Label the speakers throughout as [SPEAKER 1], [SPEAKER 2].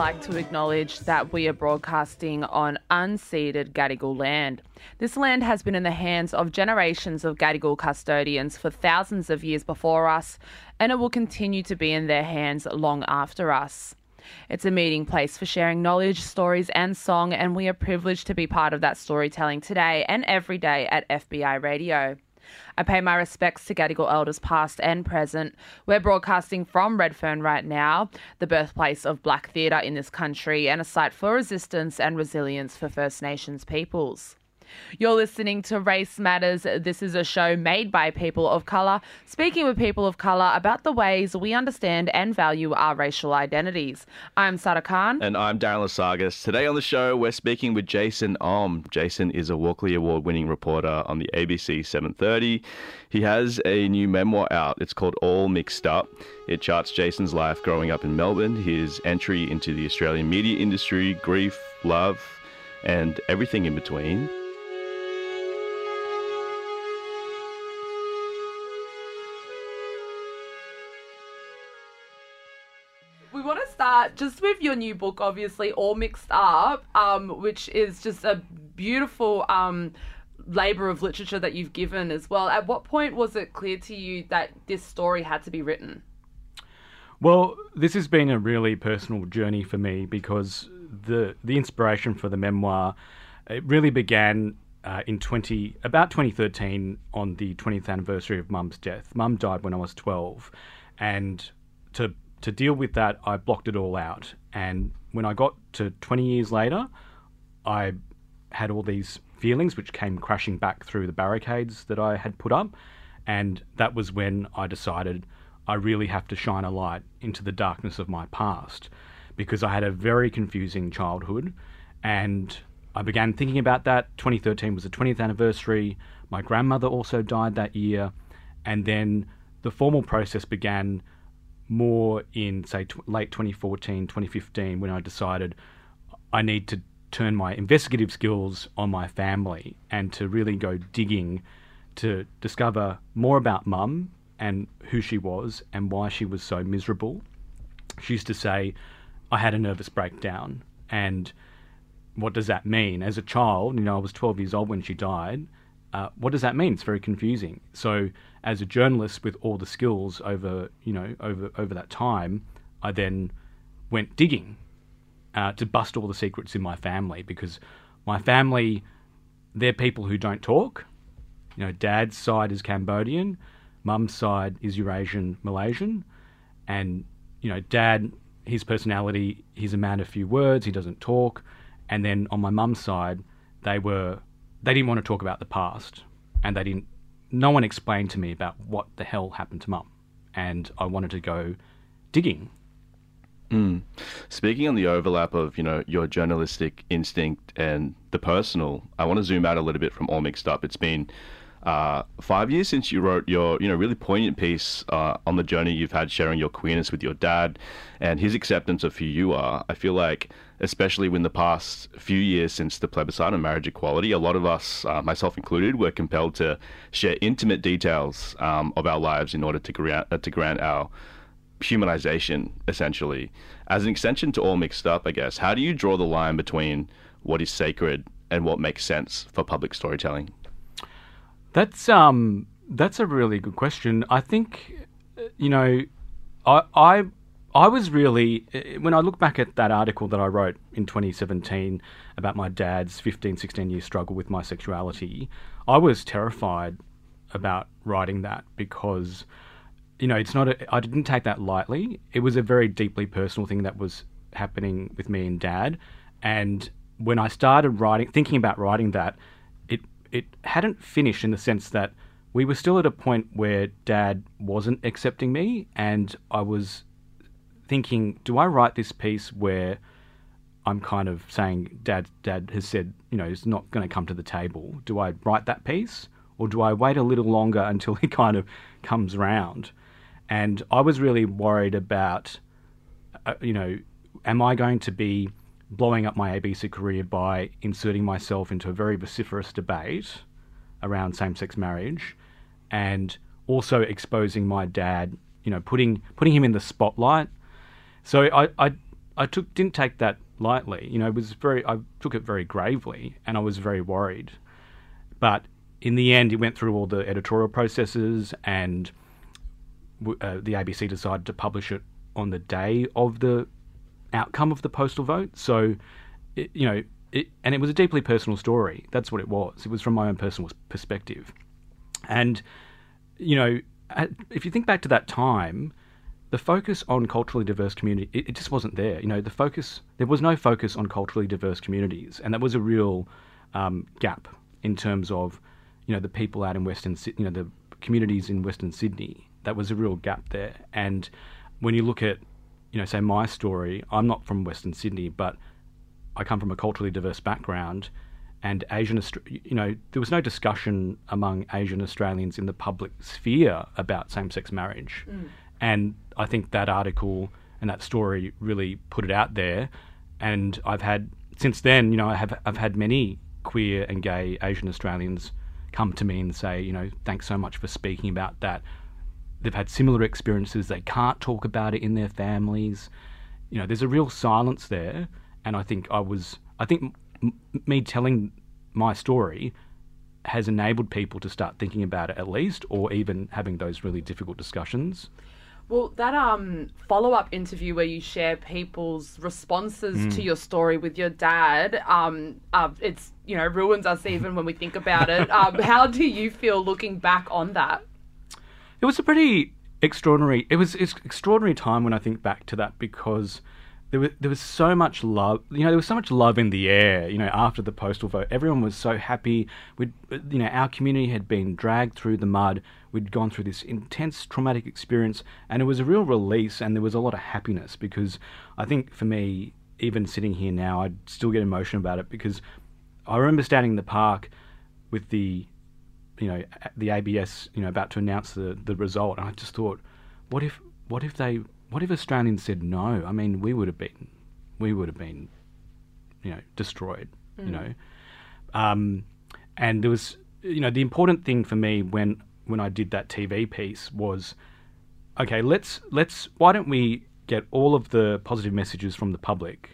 [SPEAKER 1] Like to acknowledge that we are broadcasting on unceded Gadigal land. This land has been in the hands of generations of Gadigal custodians for thousands of years before us, and it will continue to be in their hands long after us. It's a meeting place for sharing knowledge, stories, and song, and we are privileged to be part of that storytelling today and every day at FBI Radio. I pay my respects to Gadigal elders past and present. We're broadcasting from Redfern right now, the birthplace of black theatre in this country and a site for resistance and resilience for First Nations peoples. You're listening to Race Matters. This is a show made by people of colour, speaking with people of colour about the ways we understand and value our racial identities. I'm Sada Khan.
[SPEAKER 2] And I'm Darren Lasagas. Today on the show, we're speaking with Jason Om. Jason is a Walkley Award winning reporter on the ABC 730. He has a new memoir out. It's called All Mixed Up. It charts Jason's life growing up in Melbourne, his entry into the Australian media industry, grief, love, and everything in between.
[SPEAKER 1] Just with your new book, obviously, All Mixed Up, um, which is just a beautiful um, labour of literature that you've given as well. At what point was it clear to you that this story had to be written?
[SPEAKER 3] Well, this has been a really personal journey for me because the the inspiration for the memoir it really began uh, in twenty about twenty thirteen on the twentieth anniversary of Mum's death. Mum died when I was twelve, and to to deal with that, I blocked it all out. And when I got to twenty years later, I had all these feelings which came crashing back through the barricades that I had put up, and that was when I decided I really have to shine a light into the darkness of my past because I had a very confusing childhood and I began thinking about that. 2013 was the 20th anniversary. My grandmother also died that year. And then the formal process began more in, say, t- late 2014, 2015, when I decided I need to turn my investigative skills on my family and to really go digging to discover more about mum and who she was and why she was so miserable. She used to say, I had a nervous breakdown. And what does that mean? As a child, you know, I was 12 years old when she died. Uh, what does that mean? It's very confusing. So, as a journalist with all the skills over, you know, over over that time, I then went digging uh, to bust all the secrets in my family because my family, they're people who don't talk. You know, dad's side is Cambodian, mum's side is Eurasian Malaysian, and you know, dad, his personality, he's a man of few words, he doesn't talk, and then on my mum's side, they were they didn't want to talk about the past, and they didn't. No one explained to me about what the hell happened to mum, and I wanted to go digging
[SPEAKER 2] Mm. Speaking on the overlap of you know your journalistic instinct and the personal, I want to zoom out a little bit from all mixed up. It's been uh, five years since you wrote your you know really poignant piece uh, on the journey you've had sharing your queerness with your dad and his acceptance of who you are. I feel like especially when the past few years since the plebiscite on marriage equality, a lot of us, uh, myself included, were compelled to share intimate details um, of our lives in order to grant uh, to grant our humanization, essentially. As an extension to all mixed up, I guess, how do you draw the line between what is sacred and what makes sense for public storytelling?
[SPEAKER 3] That's um that's a really good question. I think you know I I I was really when I look back at that article that I wrote in 2017 about my dad's 15 16 year struggle with my sexuality, I was terrified about writing that because you know it's not a, I didn't take that lightly. It was a very deeply personal thing that was happening with me and dad and when I started writing thinking about writing that it hadn't finished in the sense that we were still at a point where dad wasn't accepting me and I was thinking, do I write this piece where I'm kind of saying, Dad, Dad has said, you know, he's not going to come to the table. Do I write that piece, or do I wait a little longer until he kind of comes round? And I was really worried about, uh, you know, am I going to be blowing up my ABC career by inserting myself into a very vociferous debate around same-sex marriage, and also exposing my dad, you know, putting putting him in the spotlight. So I, I, I took didn't take that lightly. You know, it was very I took it very gravely, and I was very worried. But in the end, he went through all the editorial processes, and uh, the ABC decided to publish it on the day of the outcome of the postal vote. So, it, you know, it, and it was a deeply personal story. That's what it was. It was from my own personal perspective, and you know, if you think back to that time, the focus on culturally diverse community, it, it just wasn't there. You know, the focus, there was no focus on culturally diverse communities, and that was a real um, gap in terms of, you know, the people out in Western, you know, the communities in Western Sydney. That was a real gap there. And when you look at, you know, say my story, I'm not from Western Sydney, but I come from a culturally diverse background, and Asian, you know, there was no discussion among Asian Australians in the public sphere about same-sex marriage, mm. and I think that article and that story really put it out there. And I've had since then, you know, I have I've had many queer and gay Asian Australians come to me and say, you know, thanks so much for speaking about that. They've had similar experiences. They can't talk about it in their families. You know, there's a real silence there, and I think I was. I think m- me telling my story has enabled people to start thinking about it at least, or even having those really difficult discussions.
[SPEAKER 1] Well, that um follow up interview where you share people's responses
[SPEAKER 3] Mm.
[SPEAKER 1] to your story with your dad, um, uh, it's you know ruins us even when we think about it. Um, how do you feel looking back on that?
[SPEAKER 3] It was a pretty extraordinary. It was it's extraordinary time when I think back to that because there was there was so much love. You know, there was so much love in the air. You know, after the postal vote, everyone was so happy. We, you know, our community had been dragged through the mud. We'd gone through this intense traumatic experience, and it was a real release. And there was a lot of happiness because I think for me, even sitting here now, I'd still get emotional about it because I remember standing in the park with the you know the ABS you know about to announce the the result, and I just thought, what if what if they what if Australians said no? I mean, we would have been we would have been you know destroyed. You know, um, and there was you know the important thing for me when when I did that TV piece was okay let's let's why don't we get all of the positive messages from the public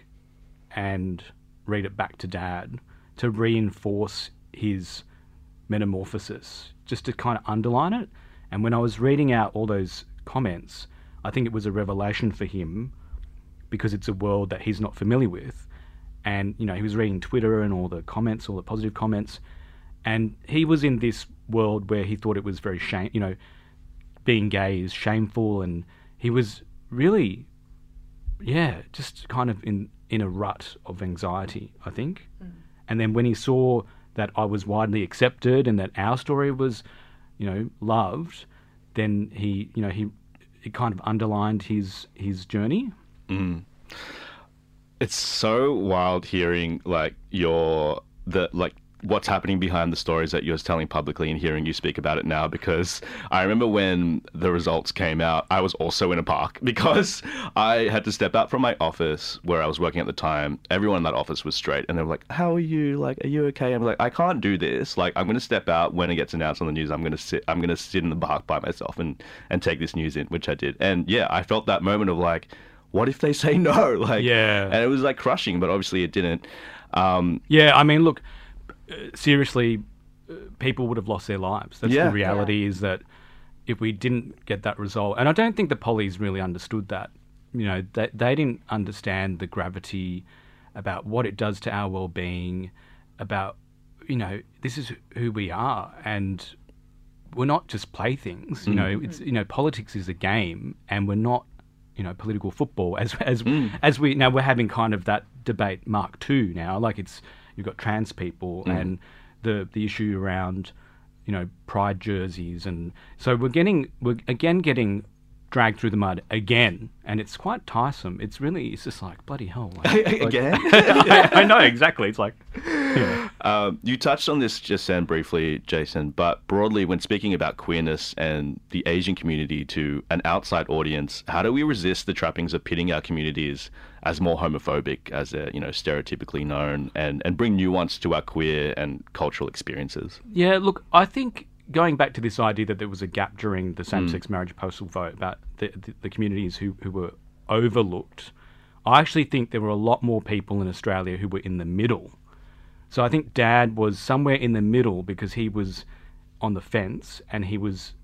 [SPEAKER 3] and read it back to dad to reinforce his metamorphosis, just to kind of underline it. And when I was reading out all those comments, I think it was a revelation for him because it's a world that he's not familiar with. And, you know, he was reading Twitter and all the comments, all the positive comments. And he was in this world where he thought it was very shame, you know, being gay is shameful. And he was really, yeah, just kind of in, in a rut of anxiety, I think. Mm. And then when he saw that I was widely accepted and that our story was, you know, loved, then he, you know, he, kind of underlined his his journey. Mm.
[SPEAKER 2] It's so wild hearing like your the like what's happening behind the stories that you're telling publicly and hearing you speak about it now because I remember when the results came out I was also in a park because I had to step out from my office where I was working at the time. Everyone in that office was straight and they were like how are you? Like are you okay? I'm like I can't do this. Like I'm going to step out when it gets announced on the news. I'm going to sit I'm going to sit in the park by myself and and take this news in which I did. And yeah I felt that moment of like what if they say no? Like
[SPEAKER 3] Yeah.
[SPEAKER 2] and it was like crushing but obviously it didn't. Um
[SPEAKER 3] Yeah, I mean, look, seriously, uh, people would have lost their lives. That's
[SPEAKER 2] Yeah.
[SPEAKER 3] the reality. Is that if we didn't get that result, and I don't think the pollies really understood that. You know, they they didn't understand the gravity about what it does to our well-being, about you know, this is who we are, and we're not just playthings. You know, it's you know, politics is a game, and we're not you know political football as as as we now we're having kind of that debate Mark two now. Like it's you've got trans people mm. and the the issue around you know pride jerseys, and so we're getting we're again getting dragged through the mud again, and it's quite tiresome. It's really, it's just like bloody hell. Like, like-
[SPEAKER 2] Again?
[SPEAKER 3] I, I know exactly. It's like, yeah.
[SPEAKER 2] Um, you touched on this just then briefly, Jason, but broadly, when speaking about queerness and the Asian community to an outside audience, how do we resist the trappings of pitting our communities as more homophobic, as they're you know stereotypically known, and and bring nuance to our queer and cultural experiences?
[SPEAKER 3] Yeah, look, I think going back to this idea that there was a gap during the same-sex marriage postal vote about the, the, the communities who, who were overlooked, I actually think there were a lot more people in Australia who were in the middle. So I think Dad was somewhere in the middle because he was on the fence and he was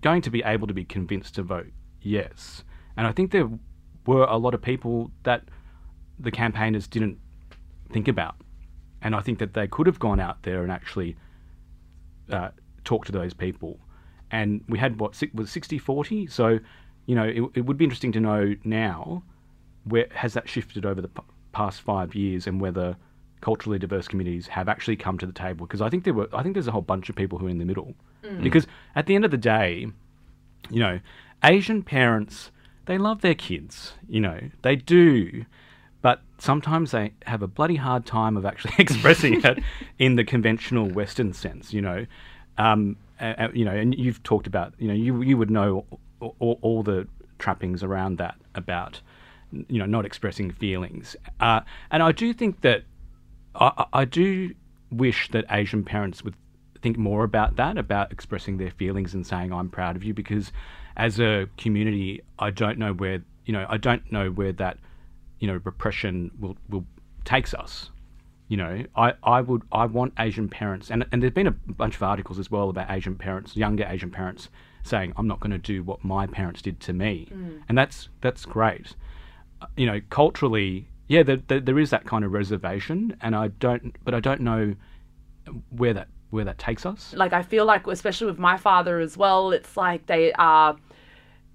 [SPEAKER 3] going to be able to be convinced to vote yes. And I think there were a lot of people that the campaigners didn't think about. And I think that they could have gone out there and actually uh, talk to those people. And we had what six, was 60 40? So, you know, it, it would be interesting to know now where has that shifted over the p- past five years and whether culturally diverse communities have actually come to the table? Because I think there were I think there's a whole bunch of people who are in the middle. Mm. Because at the end of the day you know Asian parents they love their kids you know they do. But sometimes they have a bloody hard time of actually expressing it in the conventional Western sense you know um, uh, you know and you've talked about you know you you would know all, all, the trappings around that about you know not expressing feelings uh, and I do think that I I do wish that Asian parents would think more about that, about expressing their feelings and saying "I'm proud of you," because as a community, I don't know where you know I don't know where that you know repression will will takes us. You know, I, I would I want Asian parents, and and there's been a bunch of articles as well about Asian parents, younger Asian parents, saying I'm not going to do what my parents did to me, mm. and that's that's great. You know, culturally, yeah, there, there, there is that kind of reservation, and I don't, but I don't know where that where that takes us.
[SPEAKER 1] like I feel like especially with my father as well it's like they are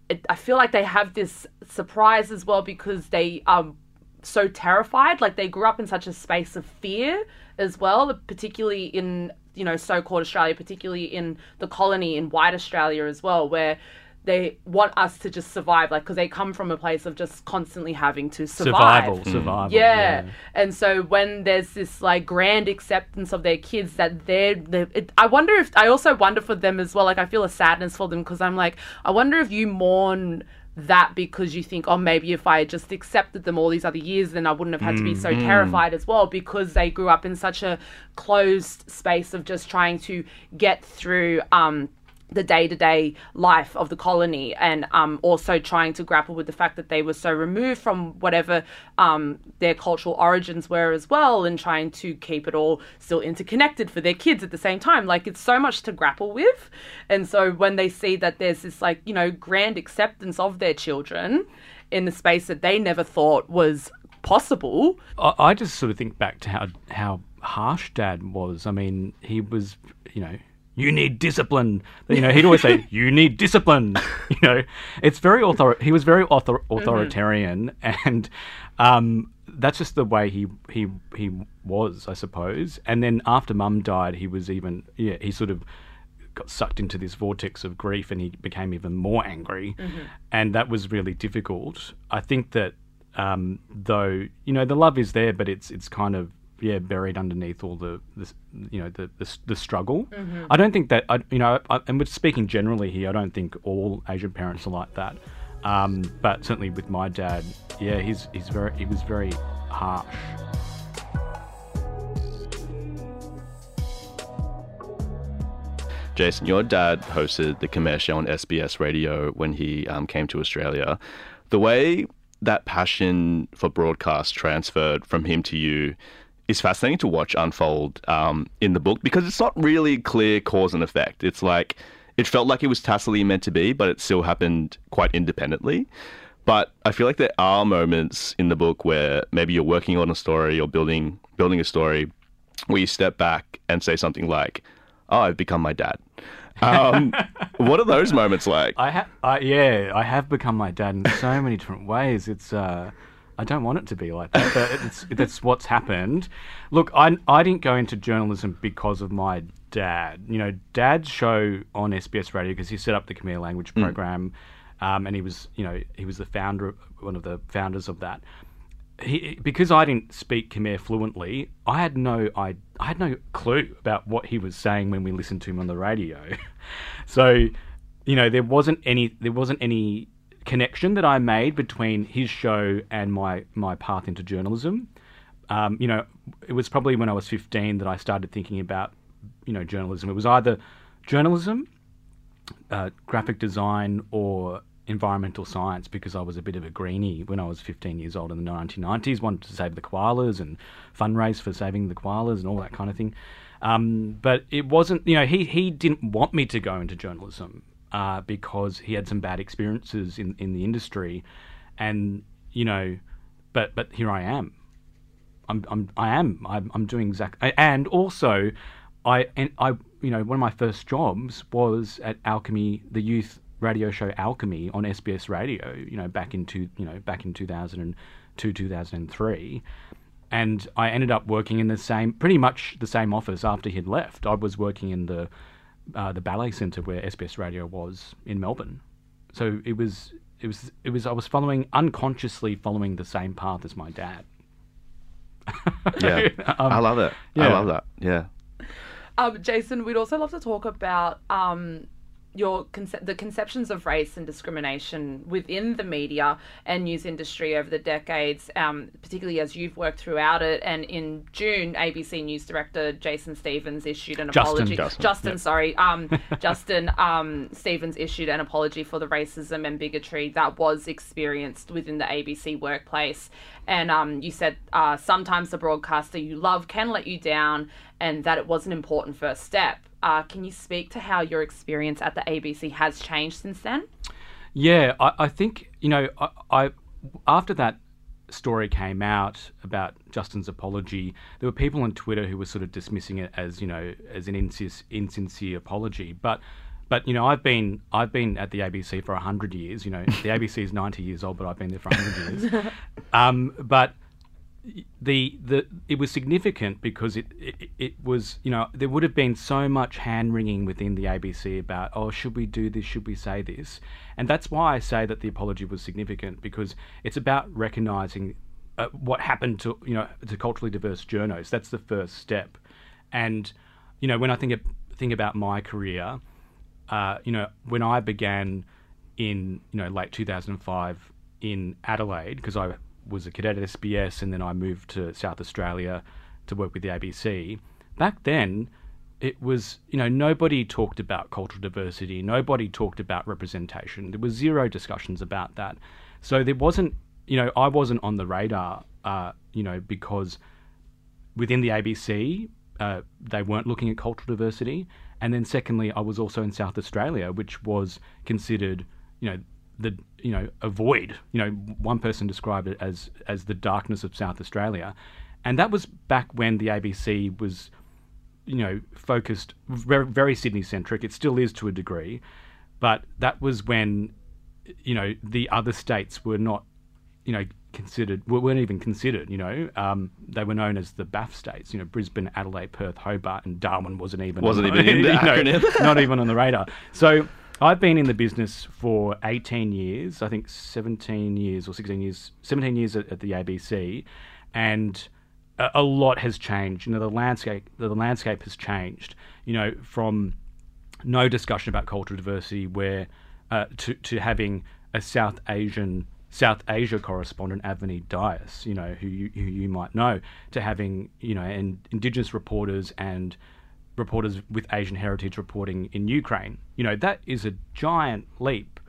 [SPEAKER 1] it, I feel like they have this surprise as well because they are so terrified like they grew up in such a space of fear as well particularly in you know so-called Australia particularly in the colony in white Australia as well where they want us to just survive like because they come from a place of just constantly having to survive
[SPEAKER 3] Survival, mm. survival.
[SPEAKER 1] yeah. And so when there's this like grand acceptance of their kids that they're, they're it, I wonder if I also wonder for them as well. Like I feel a sadness for them because I'm like, I wonder if you mourn that because you think, oh, maybe if I had just accepted them all these other years, then I wouldn't have had to be so terrified as well because they grew up in such a closed space of just trying to get through. Um, the day to day life of the colony, and um, also trying to grapple with the fact that they were so removed from whatever um, their cultural origins were as well, and trying to keep it all still interconnected for their kids at the same time. Like, it's so much to grapple with. And so, when they see that there's this, like, you know, grand acceptance of their children in the space that they never thought was possible,
[SPEAKER 3] I, I just sort of think back to how how harsh Dad was. I mean, he was, you know. You need discipline. You know, he'd always say, "You need discipline." You know, it's very author. He was very author- authoritarian, and um, that's just the way he he he was, I suppose. And then after Mum died, he was even yeah, he sort of got sucked into this vortex of grief, and he became even more angry, and that was really difficult. I think that um, though you know the love is there, but it's it's kind of yeah buried underneath all the, the you know the the, the struggle. I don't think that I, you know, I, and we're speaking generally here. I don't think all Asian parents are like that, um, but certainly with my dad, yeah, he's he's very he was very harsh.
[SPEAKER 2] Jason, your dad hosted the Khmer show on SBS Radio when he um, came to Australia. The way that passion for broadcast transferred from him to you is fascinating to watch unfold um, in the book because it's not really clear cause and effect. It's like it felt like it was tacitly meant to be, but it still happened quite independently. But I feel like there are moments in the book where maybe you're working on a story or building building a story where you step back and say something like, "Oh, I've become my dad." Um, what are those moments like?
[SPEAKER 3] I have, I, yeah, I have become my dad in so many different ways. It's, uh, I don't want it to be like that, but it's, that's what's happened. Look, I, I didn't go into journalism because of my dad. You know, dad's show on SBS Radio because he set up the Khmer language program. um, and he was, you know, he was the founder, one of the founders of that. He, because I didn't speak Khmer fluently, I had no I, I had no clue about what he was saying when we listened to him on the radio. so, you know, there wasn't any there wasn't any connection that I made between his show and my my path into journalism. Um, you know, it was probably when I was 15 that I started thinking about, you know, journalism. It was either journalism, uh, graphic design, or environmental science because I was a bit of a greenie when I was 15 years old in the 1990s. Wanted to save the koalas and fundraise for saving the koalas and all that kind of thing. Um, but it wasn't, you know, he, he didn't want me to go into journalism uh, because he had some bad experiences in, in the industry. And, you know, but but here I am. I'm, I'm I am I'm, I'm doing exact and also I and I you know one of my first jobs was at Alchemy the youth radio show Alchemy on SBS radio you know back in two you know back in 2002 2003 and I ended up working in the same pretty much the same office after he'd left I was working in the uh, the ballet centre where SBS radio was in Melbourne so it was it was it was I was following unconsciously following the same path as my dad
[SPEAKER 2] Yeah, I love it.
[SPEAKER 3] Yeah.
[SPEAKER 2] I love that. Yeah.
[SPEAKER 1] Um, Jason, we'd also love to talk about um, your conce- the conceptions of race and discrimination within the media and news industry over the decades, um, particularly as you've worked throughout it. And in June, ABC News Director Jason Stevens issued an
[SPEAKER 3] Justin.
[SPEAKER 1] apology.
[SPEAKER 3] Justin,
[SPEAKER 1] Justin sorry. Um, Justin um, Stevens issued an apology for the racism and bigotry that was experienced within the ABC workplace. And um, you said uh, sometimes the broadcaster you love can let you down, and that it was an important first step. Uh, can you speak to how your experience at the ABC has changed since then?
[SPEAKER 3] Yeah, I, I think you know, I, I after that story came out about Justin's apology, there were people on Twitter who were sort of dismissing it as you know as an insis- insincere apology, but. But you know, I've been I've been at the ABC for hundred years. You know, the ABC is ninety years old, but I've been there for hundred years. Um, but the the it was significant because it, it it was you know there would have been so much hand wringing within the ABC about oh should we do this should we say this and that's why I say that the apology was significant because it's about recognizing uh, what happened to you know to culturally diverse journos that's the first step and you know when I think of, think about my career uh, you know when I began in you know late 2005 in Adelaide because I was a cadet at SBS and then I moved to South Australia to work with the ABC. Back then, it was you know nobody talked about cultural diversity, nobody talked about representation. There was zero discussions about that. So there wasn't you know I wasn't on the radar uh, you know because within the ABC uh, they weren't looking at cultural diversity, and then secondly I was also in South Australia, which was considered you know the you know a void. You know, one person described it as as the darkness of South Australia, and that was back when the ABC was you know focused very, very Sydney centric. It still is to a degree, but that was when you know the other states were not you know considered weren't even considered. You know, um, they were known as the BAPH states. You know, Brisbane, Adelaide, Perth, Hobart, and Darwin wasn't even
[SPEAKER 2] Wasn't even in the
[SPEAKER 3] you know, not even on the radar. So I've been in the business for 18 years, I think 17 years or 16 years, 17 years at, at the ABC, and a, a lot has changed. You know, the landscape, the, the landscape has changed. You know, from no discussion about cultural diversity, where uh, to to having a South Asian South Asia correspondent, Avani Dias, you know, who you, who you might know, to having you know, and Indigenous reporters and reporters with Asian heritage reporting in Ukraine. You know, that is a giant leap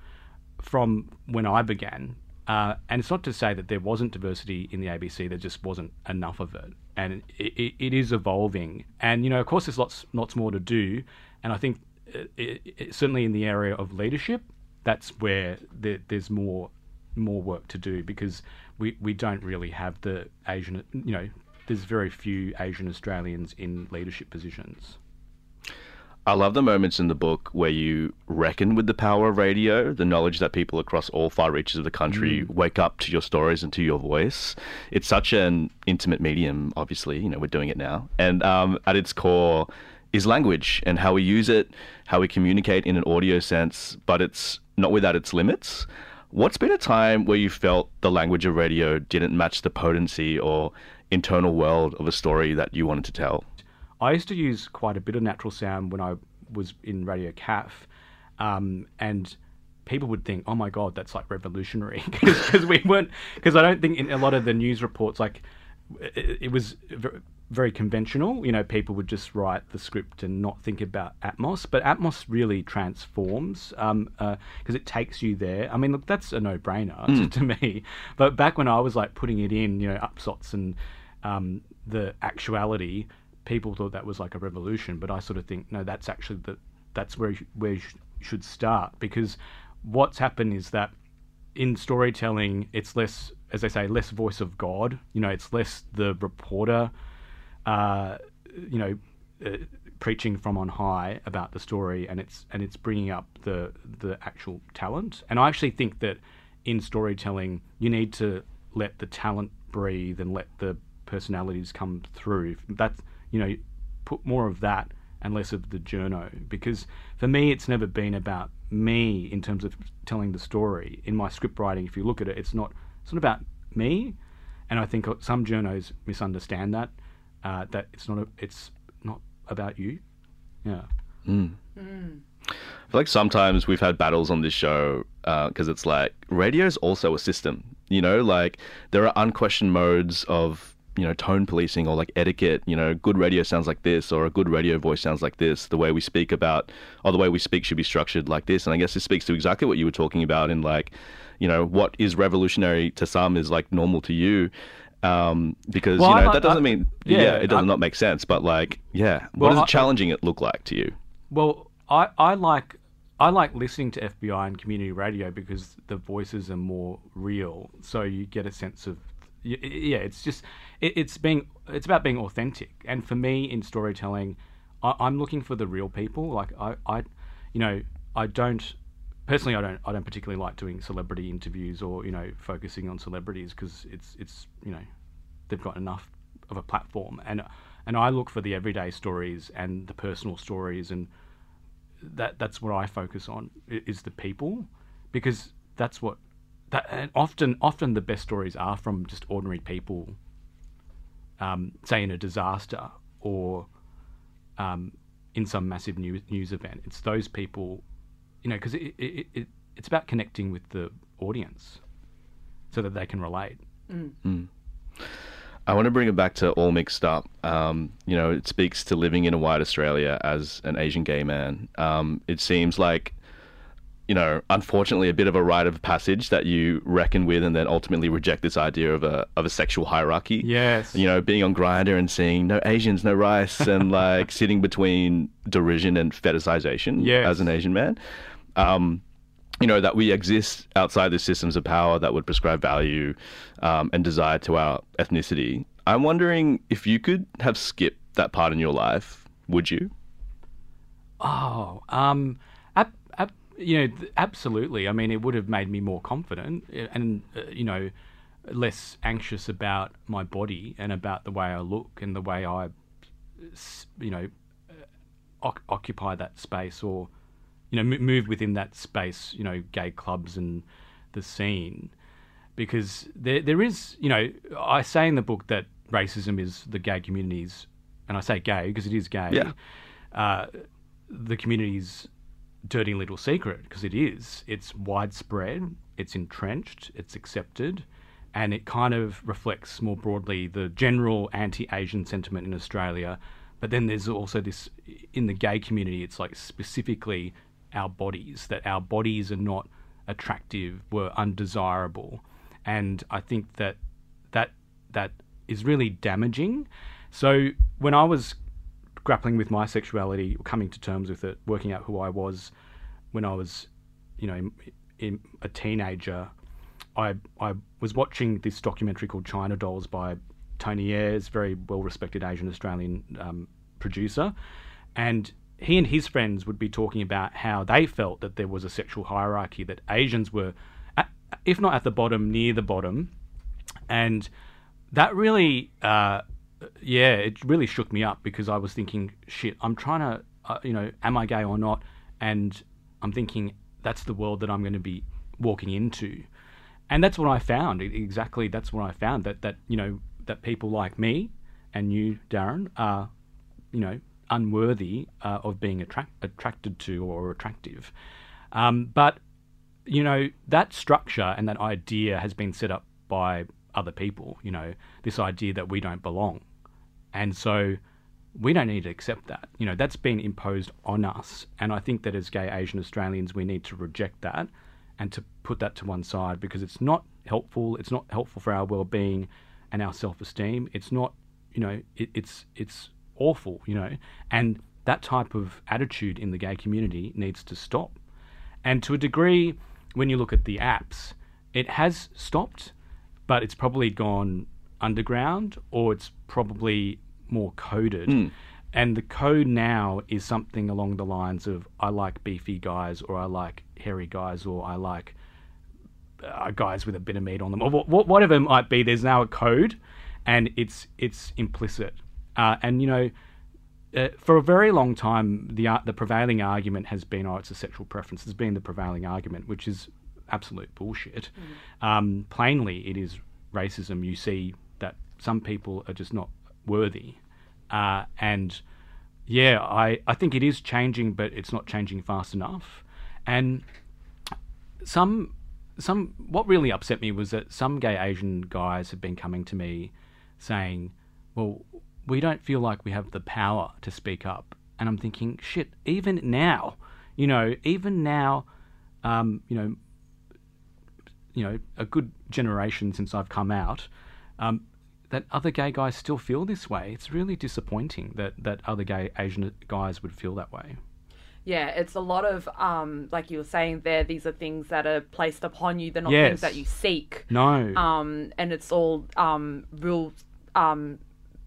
[SPEAKER 3] from when I began. Uh, and it's not to say that there wasn't diversity in the ABC, there just wasn't enough of it. And it, it, it is evolving. And, you know, of course, there's lots, lots more to do. And I think it, it, certainly in the area of leadership, that's where there, there's more more work to do because we, we don't really have the Asian, you know, there's very few Asian Australians in leadership positions.
[SPEAKER 2] I love the moments in the book where you reckon with the power of radio, the knowledge that people across all far reaches of the country wake up to your stories and to your voice. It's such an intimate medium, obviously, you know, we're doing it now. And um, at its core is language and how we use it, how we communicate in an audio sense, but it's not without its limits. What's been a time where you felt the language of radio didn't match the potency or internal world of a story that you wanted to tell?
[SPEAKER 3] I used to use quite a bit of natural sound when I was in Radio CAF, um, and people would think, "Oh my god, that's like revolutionary," because we weren't. Because I don't think in a lot of the news reports, like it, it was very conventional. You know, people would just write the script and not think about Atmos, but Atmos really transforms um, uh, because it takes you there. I mean, look, that's a no-brainer to, hmm. to me. But back when I was like putting it in, you know, upsots and um, the actuality, people thought that was like a revolution. But I sort of think, no, that's actually the that's where you, where you sh- should start because what's happened is that in storytelling, it's less, as they say, less voice of God. You know, it's less the reporter, uh, you know, uh, preaching from on high about the story, and it's and it's bringing up the the actual talent. And I actually think that in storytelling, you need to let the talent breathe and let the personalities come through. That's you know, put more of that and less of the journo because for me it's never been about me in terms of telling the story in my script writing if you look at it it's not it's not about me and I think some journos misunderstand that uh, that it's not a, it's not about you yeah
[SPEAKER 2] I feel like sometimes we've had battles on this show because it's like radio is also a system. You know, like there are unquestioned modes of you know tone policing or like etiquette. You know, good radio sounds like this, or a good radio voice sounds like this. The way we speak about, or the way we speak should be structured like this. And I guess this speaks to exactly what you were talking about in like, you know, what is revolutionary to some is like normal to you. Um, because
[SPEAKER 3] Well,
[SPEAKER 2] you know
[SPEAKER 3] like-
[SPEAKER 2] that doesn't
[SPEAKER 3] I-
[SPEAKER 2] mean
[SPEAKER 3] yeah,
[SPEAKER 2] yeah, it does
[SPEAKER 3] I-
[SPEAKER 2] not make sense. But like, yeah,
[SPEAKER 3] Well,
[SPEAKER 2] what
[SPEAKER 3] I-
[SPEAKER 2] does challenging it look like to you?
[SPEAKER 3] Well, I, I like I like listening to FBI and community radio because the voices are more real. So you get a sense of yeah. It's just it, it's being it's about being authentic. And for me in storytelling, I, I'm looking for the real people. Like I, I you know I don't personally I don't I don't particularly like doing celebrity interviews or you know focusing on celebrities because it's it's you know they've got enough of a platform. And and I look for the everyday stories and the personal stories and that that's what I focus on is the people because that's what that and often often the best stories are from just ordinary people um, say in a disaster or um, in some massive news, news event. It's those people you know because it, it, it, it's about connecting with the audience so that they can relate
[SPEAKER 2] I want to bring it back to all mixed up. Um, you know, it speaks to living in a white Australia as an Asian gay man. Um, it seems like, you know, unfortunately, a bit of a rite of passage that you reckon with, and then ultimately reject this idea of a of a sexual hierarchy.
[SPEAKER 3] Yes.
[SPEAKER 2] You know, being on Grindr and seeing no Asians, no rice, and like sitting between derision and fetishization
[SPEAKER 3] Yes.
[SPEAKER 2] as an Asian man. Um, you know that we exist outside the systems of power that would prescribe value um, and desire to our ethnicity. I'm wondering if you could have skipped that part in your life, would you?
[SPEAKER 3] Oh, um, ab- ab- you know, th- absolutely. I mean, it would have made me more confident uh, and, uh, you know, less anxious about my body and about the way I look and the way I, you know, uh, oc- occupy that space or, you know, m- move within that space, you know, gay clubs and the scene. Because there, there is, you know, I say in the book that racism is the gay community's, and I say gay because it is gay
[SPEAKER 2] Yeah.
[SPEAKER 3] uh, the community's dirty little secret because it is. It's widespread, it's entrenched, it's accepted, and it kind of reflects more broadly the general anti Asian sentiment in Australia. But then there's also this in the gay community, it's like specifically our bodies, that our bodies are not attractive, were undesirable. And I think that that that is really damaging. So when I was grappling with my sexuality, coming to terms with it, working out who I was when I was, you know, in, in a teenager, I I was watching this documentary called China Dolls by Tony Ayres, very well respected Asian Australian um, producer, and he and his friends would be talking about how they felt that there was a sexual hierarchy that Asians were, at, if not at the bottom, near the bottom, and that really, uh, yeah, it really shook me up because I was thinking, shit, I'm trying to, uh, you know, am I gay or not? And I'm thinking that's the world that I'm going to be walking into, and that's what I found. Exactly, that's what I found. That that you know that people like me and you, Darren, are you know unworthy uh, of being attract- attracted to or attractive. Um, but you know that structure and that idea has been set up by other people. You know this idea that we don't belong, and so we don't need to accept that. You know that's been imposed on us, and I think that as gay Asian Australians, we need to reject that and to put that to one side because it's not helpful. It's not helpful for our well-being and our self-esteem. It's not, you know, it, it's it's awful. You know, and that type of attitude in the gay community needs to stop. And to a degree, when you look at the apps, it has stopped, but it's probably gone underground or it's probably more coded. And the code now is something along the lines of I like beefy guys or I like hairy guys or I like uh, guys with a bit of meat on them or wh- wh- whatever it might be. There's now a code, and it's it's implicit. Uh, and you know, uh, for a very long time, the ar- the prevailing argument has been, oh, it's a sexual preference. Has been the prevailing argument, which is absolute bullshit. Um, plainly, it is racism. You see that some people are just not worthy, uh, and yeah, I I think it is changing, but it's not changing fast enough. And some some what really upset me was that some gay Asian guys have been coming to me saying, "Well, we don't feel like we have the power to speak up," and I'm thinking, "Shit, even now, you know, even now, um, you know, you know, a good generation since I've come out." Um, that other gay guys still feel this way. It's really disappointing that, that other gay Asian guys would feel that way.
[SPEAKER 1] Yeah, it's a lot of um, like you were saying there. These are things that are placed upon you. They're not
[SPEAKER 3] Yes.
[SPEAKER 1] things that you seek.
[SPEAKER 3] No.
[SPEAKER 1] Um, and it's all um, real um,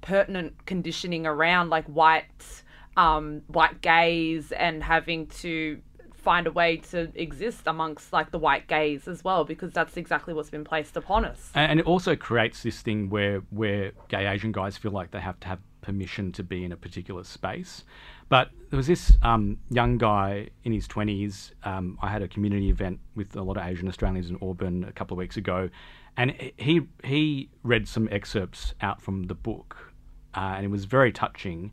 [SPEAKER 1] pertinent conditioning around like white um, white gays and having to find a way to exist amongst like the white gays as well because that's exactly what's been placed upon us.
[SPEAKER 3] And it also creates this thing where where gay Asian guys feel like they have to have permission to be in a particular space. But there was this um, young guy in his twenties. Um, I had a community event with a lot of Asian Australians in Auburn a couple of weeks ago, and he he read some excerpts out from the book, uh, and it was very touching.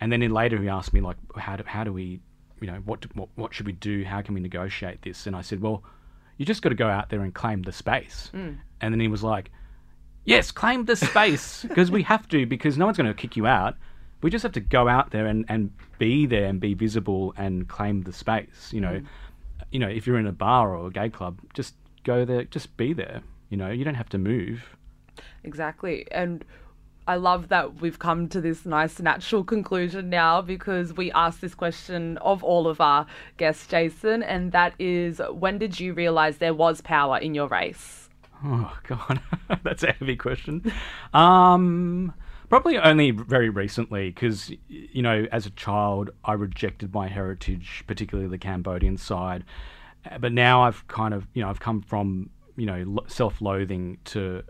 [SPEAKER 3] And then in later he asked me like, how do, how do we, you know, what, do, what what should we do? How can we negotiate this? And I said, well, you just got to go out there and claim the space. And then he was like, yes, claim the space because we have to because no one's going to kick you out. We just have to go out there and, and be there and be visible and claim the space. You know, you know, if you're in a bar or a gay club, just go there, just be there. You know, you don't have to move.
[SPEAKER 1] Exactly. And I love that we've come to this nice natural conclusion now because we asked this question of all of our guests, Jason, and that is when did you realize there was power in your race?
[SPEAKER 3] Oh God, that's a heavy question. Um, probably only very recently, because you know, as a child, I rejected my heritage, particularly the Cambodian side. But now I've kind of, you know, I've come from you know self-loathing to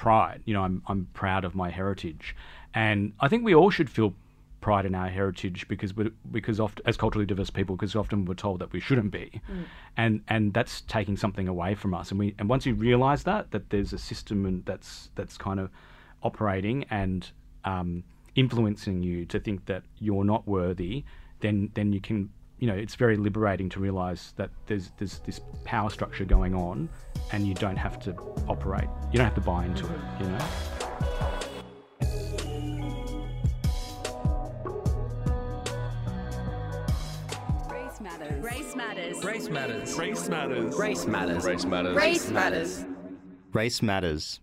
[SPEAKER 3] pride. You know, I'm I'm proud of my heritage, and I think we all should feel pride in our heritage because we because often as culturally diverse people because often we're told that we shouldn't be, and and that's taking something away from us. And we and once you realise that that there's a system and that's that's kind of operating and um, influencing you to think that you're not worthy, then then you can you know it's very liberating to realise that there's there's this power structure going on, and you don't have to operate. You don't have to buy into it. You know.
[SPEAKER 4] Race matters. Race matters.
[SPEAKER 5] Race matters.
[SPEAKER 6] Race matters.
[SPEAKER 5] Race matters.
[SPEAKER 2] Race matters.
[SPEAKER 4] Race matters.
[SPEAKER 7] Race matters.